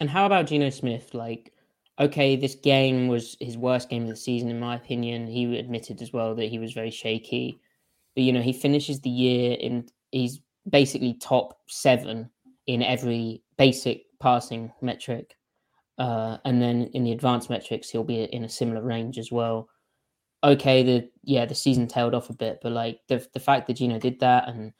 And how about Geno Smith? Like, okay, this game was his worst game of the season, in my opinion. He admitted as well that he was very shaky. But, you know, he finishes the year in, he's basically top seven in every basic passing metric. Uh, and then in the advanced metrics, he'll be in a similar range as well. Okay, the yeah, the season tailed off a bit, but like the the fact that Geno did that, and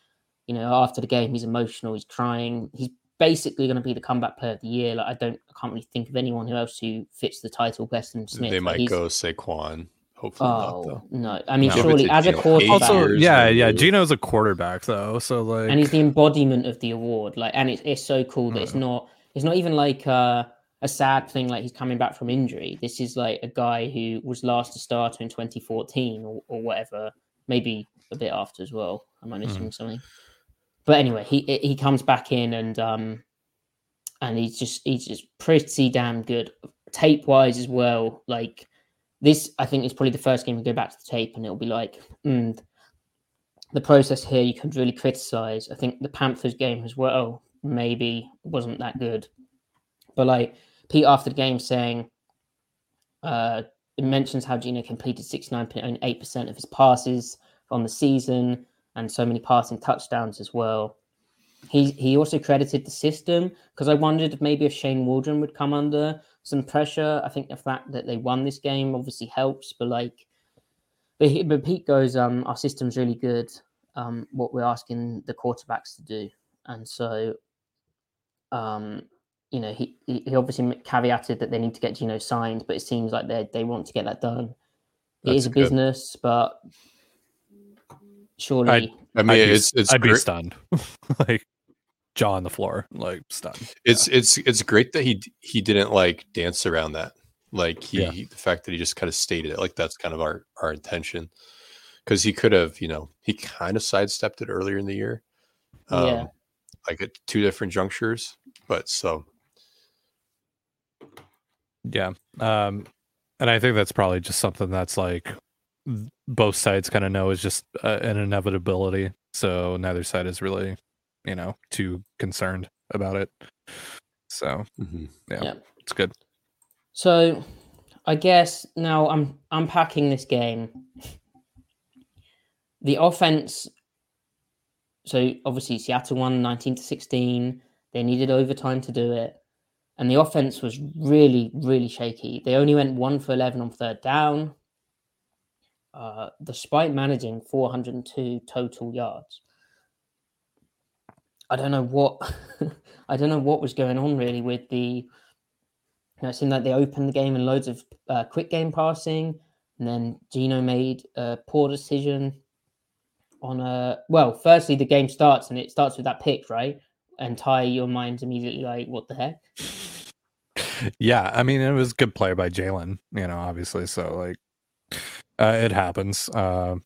you know, after the game, he's emotional, he's crying, he's basically going to be the comeback player of the year. Like I don't, I can't really think of anyone who else who fits the title better than Smith. They might like, go Saquon. Hopefully oh, not, though. no. I mean, No. surely Give it as a quarterback, Also, yeah, yeah. Geno's a quarterback though, so like, and he's the embodiment of the award. Like, and it's it's so cool that it's Mm. not it's not even like uh, a sad thing like he's coming back from injury. This is like a guy who was last a starter in 2014 or, or whatever, maybe a bit after as well. Am I missing something? But anyway, he he comes back in and um and he's just he's just pretty damn good tape wise as well. Like this, I think is probably the first game we go back to the tape and it'll be like. Mm, the process here you can really criticize. I think the Panthers game as well maybe wasn't that good. But like Pete after the game saying, uh, it mentions how Geno completed 69.8% of his passes on the season and so many passing touchdowns as well. He he also credited the system because I wondered if maybe if Shane Waldron would come under some pressure. I think the fact that they won this game obviously helps, but like but, he, but Pete goes, um, our system's really good. Um, what we're asking the quarterbacks to do, and so, um, you know, he he obviously caveated that they need to get Geno signed, but it seems like they they want to get that done. It That's is a good. business, but surely, I'd- I mean, I'd be, it's it's I'd be stunned, like jaw on the floor, like stunned. It's it's it's great that he he didn't like dance around that. Like he Yeah. the fact that he just kind of stated it. Like that's kind of our our intention. Because he could have, you know, he kind of sidestepped it earlier in the year. Um, Yeah. Like at two different junctures. But so Yeah. Um, and I think that's probably just something that's like th- both sides kind of know is just uh, an inevitability. So neither side is really, you know, too concerned about it. So mhm. yeah, Yeah. it's good. So, I guess now I'm unpacking this game. The offense. So obviously Seattle won 19 to 16. They needed overtime to do it, and the offense was really, really shaky. They only went one for 11 on third down, uh, despite managing 402 total yards. I don't know what I don't know what was going on really with the you know, it seemed like they opened the game in loads of uh, quick game passing, and then Geno made a poor decision on a. Well, firstly, the game starts and it starts with that pick, right? And Ty, your mind's immediately like, "What the heck?" Yeah, I mean, it was good play by Jalen, you know, obviously. So like, uh, it happens. Uh,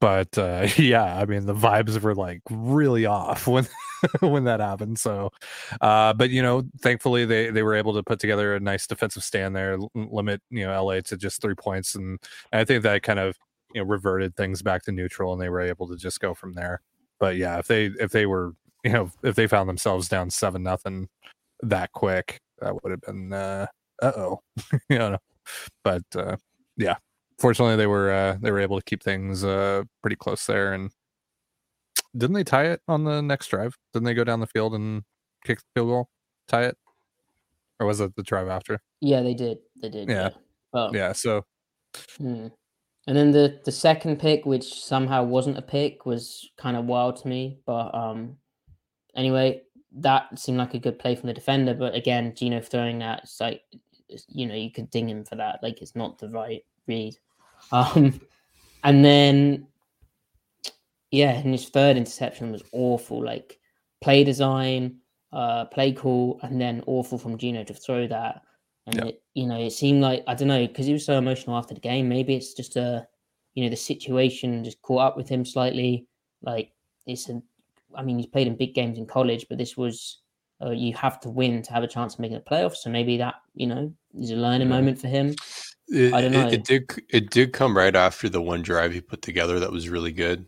but uh, yeah, I mean, the vibes were like really off when when that happened. So, uh, but you know, thankfully they they were able to put together a nice defensive stand there, limit you know LA to just three points, and I think that kind of you know reverted things back to neutral, and they were able to just go from there. But yeah, if they if they were you know if they found themselves down seven nothing that quick, that would have been uh oh, you know. But uh, yeah, fortunately they were uh, they were able to keep things uh, pretty close there and didn't they tie it on the next drive? Didn't they go down the field and kick the field goal, tie it, or was it the drive after? Yeah, they did. They did. Yeah. Yeah. But, Yeah. So hmm. And then the the second pick, which somehow wasn't a pick, was kind of wild to me. But um, anyway, that seemed like a good play from the defender. But again, Geno throwing that, it's like you know you could ding him for that. Like it's not the right read. Um, and then yeah, and his third interception was awful. Like play design, uh, play call, and then awful from Geno to throw that. And Yeah. it, you know, it seemed like I don't know because he was so emotional after the game. Maybe it's just a, you know, the situation just caught up with him slightly. Like it's a, I mean, he's played in big games in college, but this was uh, you have to win to have a chance of making the playoffs. So maybe that you know is a learning Yeah. moment for him. It, I don't know. It, did. It did come right after the one drive he put together that was really good,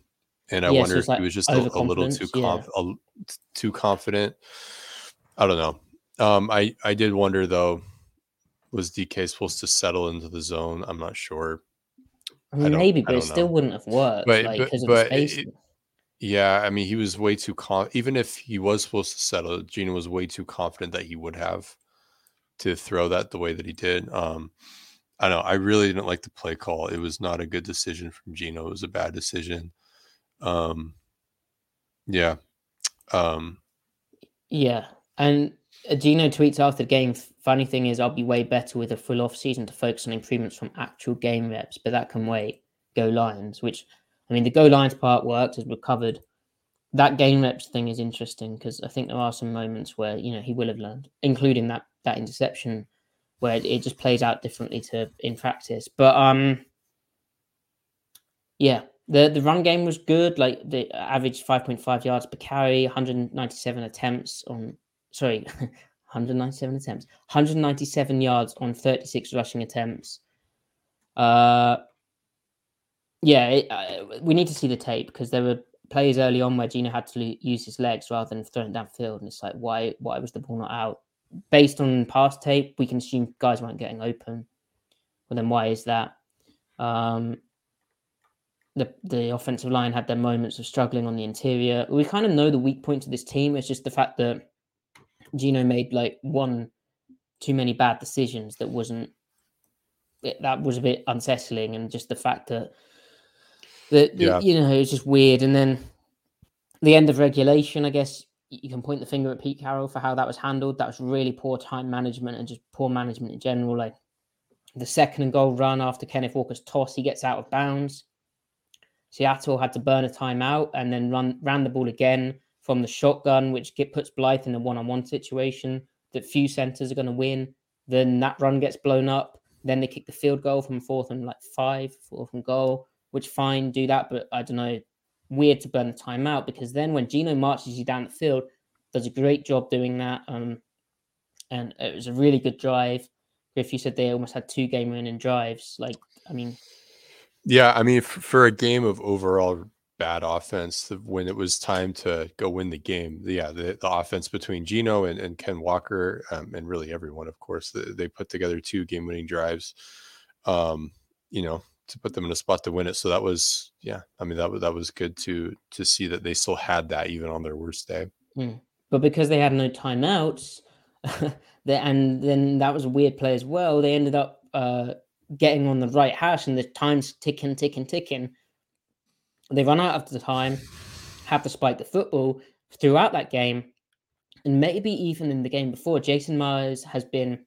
and I Yeah, wonder it's if like he was just a, a little too overconfidence, yeah. a, too confident. I don't know. Um, I I did wonder though, was DK supposed to settle into the zone? I'm not sure. I mean, don't- maybe, I but it still know. wouldn't have worked, But- like but- but it- Yeah, I mean, he was way too con. Even if he was supposed to settle, Geno was way too confident that he would have to throw that the way that he did. Um, I don't know. I really didn't like the play call. It was not a good decision from Geno. It was a bad decision. Um, yeah. Um, Yeah, and uh, Geno tweets after the game. Funny thing is, I'll be way better with a full off season to focus on improvements from actual game reps, but that can wait. Go Lions, which I mean, the Go Lions part worked as we've. That game reps thing is interesting because I think there are some moments where you know he will have learned, including that that interception, where it, just plays out differently to in practice. But um, yeah, the the run game was good. Like the average five point five yards per carry, one hundred ninety seven attempts on sorry, 197 attempts, 197 yards on 36 rushing attempts. Uh, yeah, it, uh, we need to see the tape because there were plays early on where Geno had to use his legs rather than throwing downfield, and it's like, why, why was the ball not out? Based on past tape, we can assume guys weren't getting open. Well, then why is that? Um, the the offensive line had their moments of struggling on the interior. We kind of know the weak points of this team. It's just the fact that Geno made like one too many bad decisions that wasn't it, that was a bit unsettling, and just the fact that that Yeah. you know it's just weird. And then the end of regulation, I guess you can point the finger at Pete Carroll for how that was handled. That was really poor time management and just poor management in general. Like the second and goal run after Kenneth Walker's toss, he gets out of bounds. Seattle had to burn a timeout and then run ran the ball again from the shotgun, which get, puts Blythe in a one-on-one situation that few centers are going to win. Then that run gets blown up. Then they kick the field goal from fourth and like five, fourth and goal, which fine, do that. But I don't know, weird to burn the timeout because then when Geno marches you down the field, does a great job doing that. Um, and it was a really good drive. If you said they almost had two game winning drives, like I mean, Yeah, I mean, f- for a game of overall bad offense, when it was time to go win the game, yeah, the, the offense between Geno and, and Ken Walker, um, and really everyone, of course, they, they put together two game winning drives, um, you know, to put them in a spot to win it. So that was, yeah, I mean, that was that was good to to see that they still had that even on their worst day. but because they had no timeouts, and then that was a weird play as well. They ended up uh, getting on the right hash, and the time's ticking, ticking, ticking. They run out of the time, have to spike the football throughout that game, and maybe even in the game before. Jason Myers has been.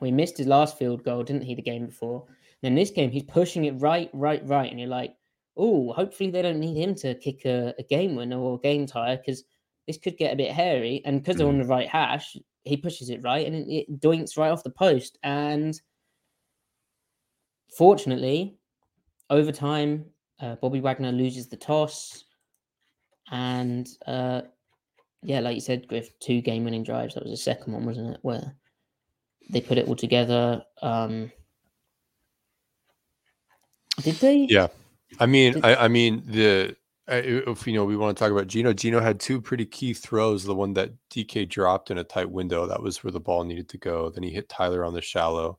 We missed his last field goal, didn't he? The game before. In this game, he's pushing it right, right, right, and you're like, oh, hopefully they don't need him to kick a, a game winner or a game tire because this could get a bit hairy. And because they're on the right hash, he pushes it right and it, it doinks right off the post. And fortunately, over time, uh, Bobby Wagner loses the toss. And uh, yeah, like you said, Griff, two game winning drives. That was the second one, wasn't it? Where they put it all together. Um, did they? Yeah, I mean, Did- I, I mean the if you know we want to talk about Geno. Geno had two pretty key throws. The one that DK dropped in a tight window, that was where the ball needed to go. Then he hit Tyler on the shallow.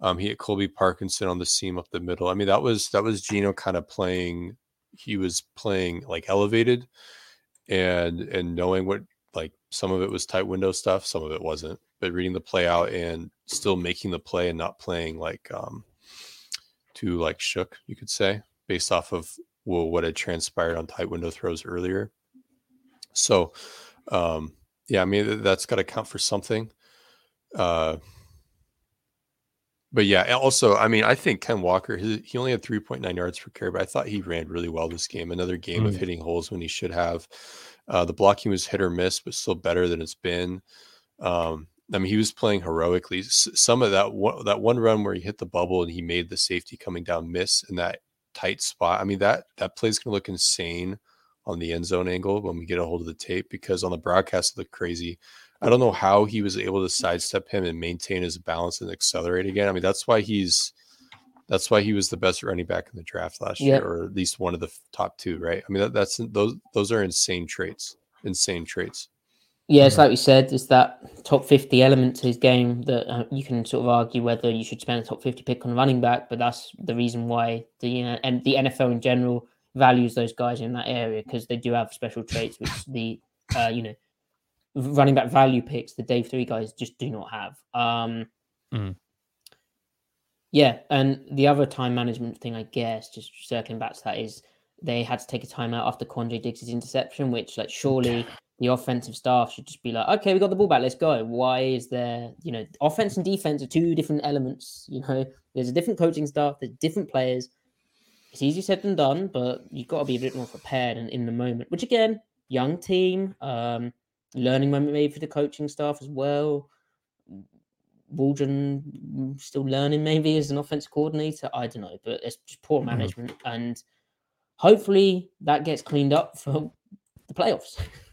Um, he hit Colby Parkinson on the seam up the middle. I mean, that was that was Geno kind of playing. He was playing like elevated, and and knowing what like some of it was tight window stuff, some of it wasn't, but reading the play out and still making the play and not playing like um too like shook, you could say, based off of well, what had transpired on tight window throws earlier. So, um, yeah, I mean that's got to count for something. Uh, but yeah, also, I mean, I think Ken Walker, he, he only had 3.9 yards per carry, but I thought he ran really well this game. Another game mm. of hitting holes when he should have. Uh, the blocking was hit or miss, but still better than it's been. Um, I mean, he was playing heroically. Some of that one, that one run where he hit the bubble and he made the safety coming down miss in that tight spot. I mean, that that play's going to look insane on the end zone angle when we get a hold of the tape because on the broadcast it looked crazy. I don't know how he was able to sidestep him and maintain his balance and accelerate again. I mean, that's why he's that's why he was the best running back in the draft last yep. year, or at least one of the top two, right? I mean, that, that's those those are insane traits, insane traits. Yeah, it's like we said, it's that top 50 element to his game that uh, you can sort of argue whether you should spend a top 50 pick on running back, but that's the reason why the uh, and the NFL in general values those guys in that area because they do have special traits which the uh, you know running back value picks the day three guys just do not have. Um, mm. Yeah, and the other time management thing, I guess, just circling back to that, is they had to take a timeout after Quandre Diggs' interception, which, like, surely the offensive staff should just be like, okay, we got the ball back, let's go. Why is there, you know, offense and defense are two different elements. You know, there's a different coaching staff, there's different players. It's easier said than done, but you've got to be a bit more prepared and in the moment. Which again, young team, um, learning moment maybe for the coaching staff as well. Waldron still learning maybe as an offense coordinator. I don't know, but it's just poor mm-hmm. management, mm-hmm. and hopefully that gets cleaned up for the playoffs.